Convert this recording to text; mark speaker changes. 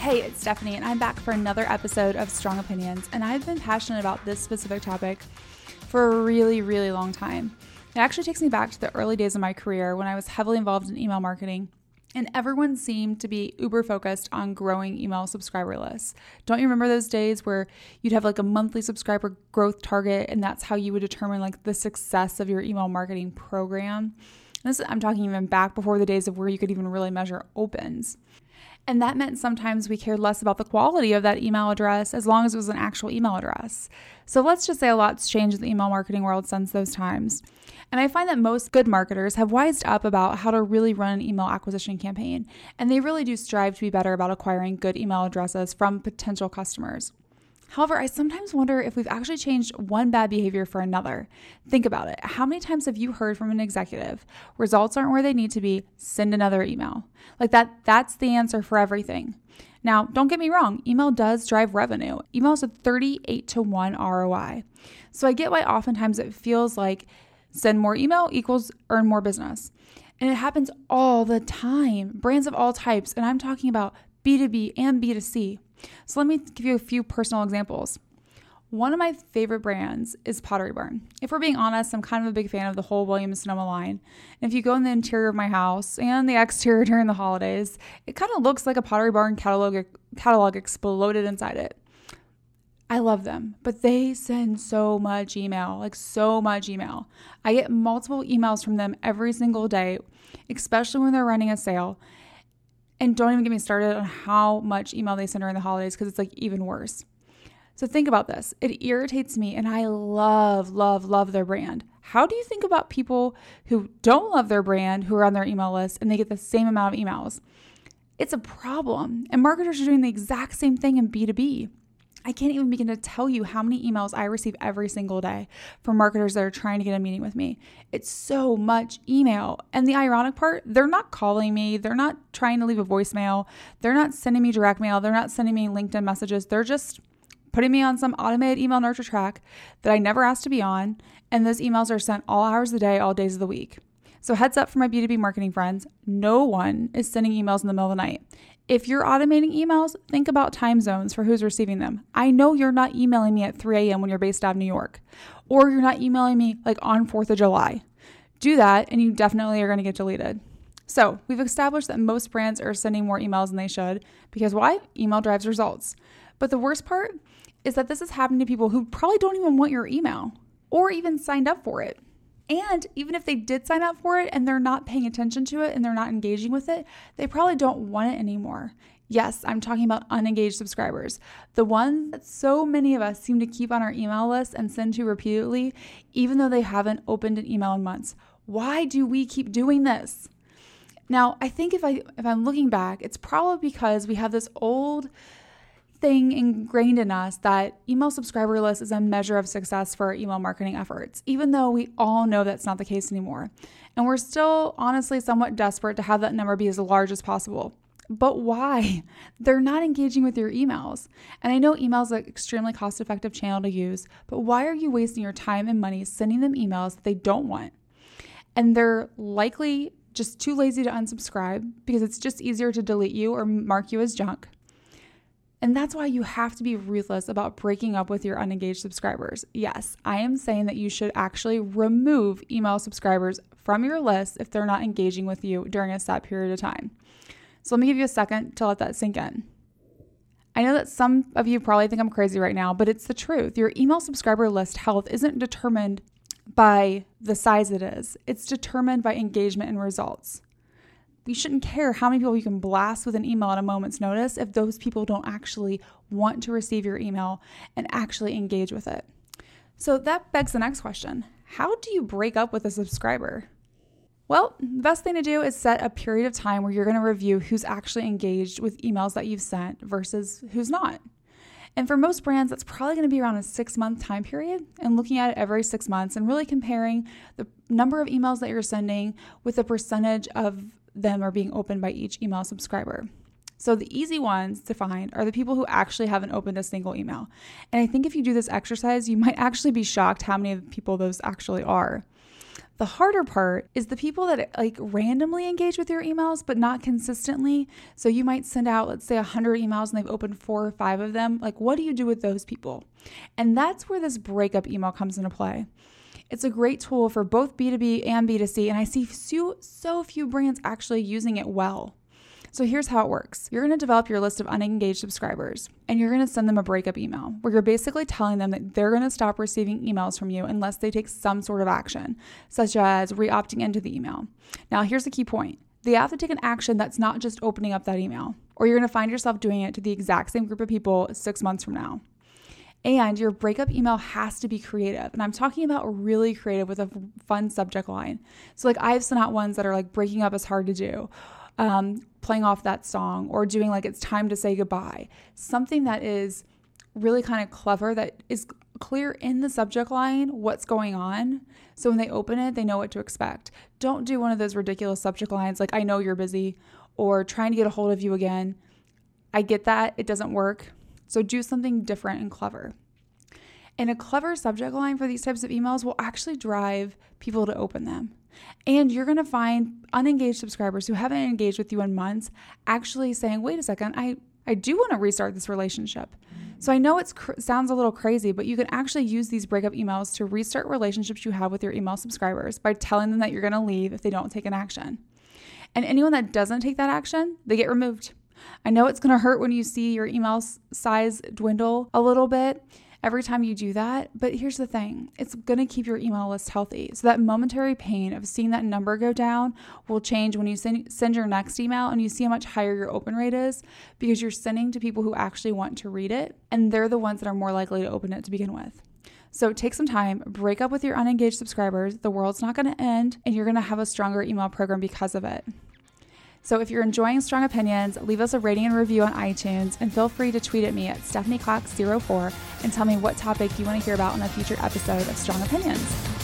Speaker 1: Hey, it's Stephanie, and I'm back for another episode of Strong Opinions. And I've been passionate about this specific topic for a really, really long time. It actually takes me back to the early days of my career when I was heavily involved in email marketing. And everyone seemed to be uber focused on growing email subscriber lists. Don't you remember those days where you'd have like a monthly subscriber growth target, and that's how you would determine like the success of your email marketing program? This, I'm talking even back before the days of where you could even really measure opens. And that meant sometimes we cared less about the quality of that email address as long as it was an actual email address. So let's just say a lot's changed in the email marketing world since those times. And I find that most good marketers have wised up about how to really run an email acquisition campaign. And they really do strive to be better about acquiring good email addresses from potential customers. However, I sometimes wonder if we've actually changed one bad behavior for another. Think about it. How many times have you heard from an executive, results aren't where they need to be, send another email? Like that that's the answer for everything. Now, don't get me wrong, email does drive revenue. Email is a 38 to 1 ROI. So I get why oftentimes it feels like send more email equals earn more business. And it happens all the time, brands of all types, and I'm talking about B2B and B2C. So let me give you a few personal examples. One of my favorite brands is Pottery Barn. If we're being honest, I'm kind of a big fan of the whole Williams Sonoma line. And if you go in the interior of my house and the exterior during the holidays, it kind of looks like a Pottery Barn catalog catalog exploded inside it. I love them, but they send so much email, like so much email. I get multiple emails from them every single day, especially when they're running a sale. And don't even get me started on how much email they send during the holidays because it's like even worse. So think about this. It irritates me, and I love, love, love their brand. How do you think about people who don't love their brand, who are on their email list, and they get the same amount of emails? It's a problem. And marketers are doing the exact same thing in B2B. I can't even begin to tell you how many emails I receive every single day from marketers that are trying to get a meeting with me. It's so much email. And the ironic part, they're not calling me, they're not trying to leave a voicemail, they're not sending me direct mail, they're not sending me LinkedIn messages. They're just putting me on some automated email nurture track that I never asked to be on. And those emails are sent all hours of the day, all days of the week. So, heads up for my B2B marketing friends no one is sending emails in the middle of the night. If you're automating emails, think about time zones for who's receiving them. I know you're not emailing me at 3 a.m. when you're based out of New York, or you're not emailing me like on 4th of July. Do that, and you definitely are going to get deleted. So, we've established that most brands are sending more emails than they should because why? Email drives results. But the worst part is that this is happening to people who probably don't even want your email or even signed up for it. And even if they did sign up for it and they're not paying attention to it and they're not engaging with it, they probably don't want it anymore. Yes, I'm talking about unengaged subscribers. The ones that so many of us seem to keep on our email list and send to repeatedly, even though they haven't opened an email in months. Why do we keep doing this? Now, I think if I if I'm looking back, it's probably because we have this old thing ingrained in us that email subscriber list is a measure of success for email marketing efforts, even though we all know that's not the case anymore. And we're still honestly somewhat desperate to have that number be as large as possible. But why? They're not engaging with your emails. And I know email is an extremely cost effective channel to use, but why are you wasting your time and money sending them emails that they don't want? And they're likely just too lazy to unsubscribe because it's just easier to delete you or mark you as junk. And that's why you have to be ruthless about breaking up with your unengaged subscribers. Yes, I am saying that you should actually remove email subscribers from your list if they're not engaging with you during a set period of time. So let me give you a second to let that sink in. I know that some of you probably think I'm crazy right now, but it's the truth. Your email subscriber list health isn't determined by the size it is, it's determined by engagement and results you shouldn't care how many people you can blast with an email at a moment's notice if those people don't actually want to receive your email and actually engage with it. So that begs the next question How do you break up with a subscriber? Well, the best thing to do is set a period of time where you're going to review who's actually engaged with emails that you've sent versus who's not. And for most brands, that's probably going to be around a six month time period and looking at it every six months and really comparing the number of emails that you're sending with the percentage of them are being opened by each email subscriber. So the easy ones to find are the people who actually haven't opened a single email. And I think if you do this exercise, you might actually be shocked how many people those actually are. The harder part is the people that like randomly engage with your emails, but not consistently. So you might send out, let's say, 100 emails and they've opened four or five of them. Like, what do you do with those people? And that's where this breakup email comes into play. It's a great tool for both B2B and B2C, and I see so, so few brands actually using it well. So here's how it works you're going to develop your list of unengaged subscribers, and you're going to send them a breakup email where you're basically telling them that they're going to stop receiving emails from you unless they take some sort of action, such as re opting into the email. Now, here's the key point they have to take an action that's not just opening up that email, or you're going to find yourself doing it to the exact same group of people six months from now. And your breakup email has to be creative. And I'm talking about really creative with a fun subject line. So, like, I've sent out ones that are like breaking up is hard to do, um, playing off that song, or doing like it's time to say goodbye. Something that is really kind of clever, that is clear in the subject line what's going on. So when they open it, they know what to expect. Don't do one of those ridiculous subject lines like, I know you're busy, or trying to get a hold of you again. I get that, it doesn't work so do something different and clever. And a clever subject line for these types of emails will actually drive people to open them. And you're going to find unengaged subscribers who haven't engaged with you in months actually saying, wait a second, I, I do want to restart this relationship. So I know it cr- sounds a little crazy, but you can actually use these breakup emails to restart relationships you have with your email subscribers by telling them that you're going to leave if they don't take an action. And anyone that doesn't take that action, they get removed. I know it's going to hurt when you see your email size dwindle a little bit every time you do that. But here's the thing it's going to keep your email list healthy. So that momentary pain of seeing that number go down will change when you send, send your next email and you see how much higher your open rate is because you're sending to people who actually want to read it. And they're the ones that are more likely to open it to begin with. So take some time, break up with your unengaged subscribers. The world's not going to end, and you're going to have a stronger email program because of it. So if you're enjoying Strong Opinions, leave us a rating and review on iTunes and feel free to tweet at me at StephanieCox04 and tell me what topic you want to hear about in a future episode of Strong Opinions.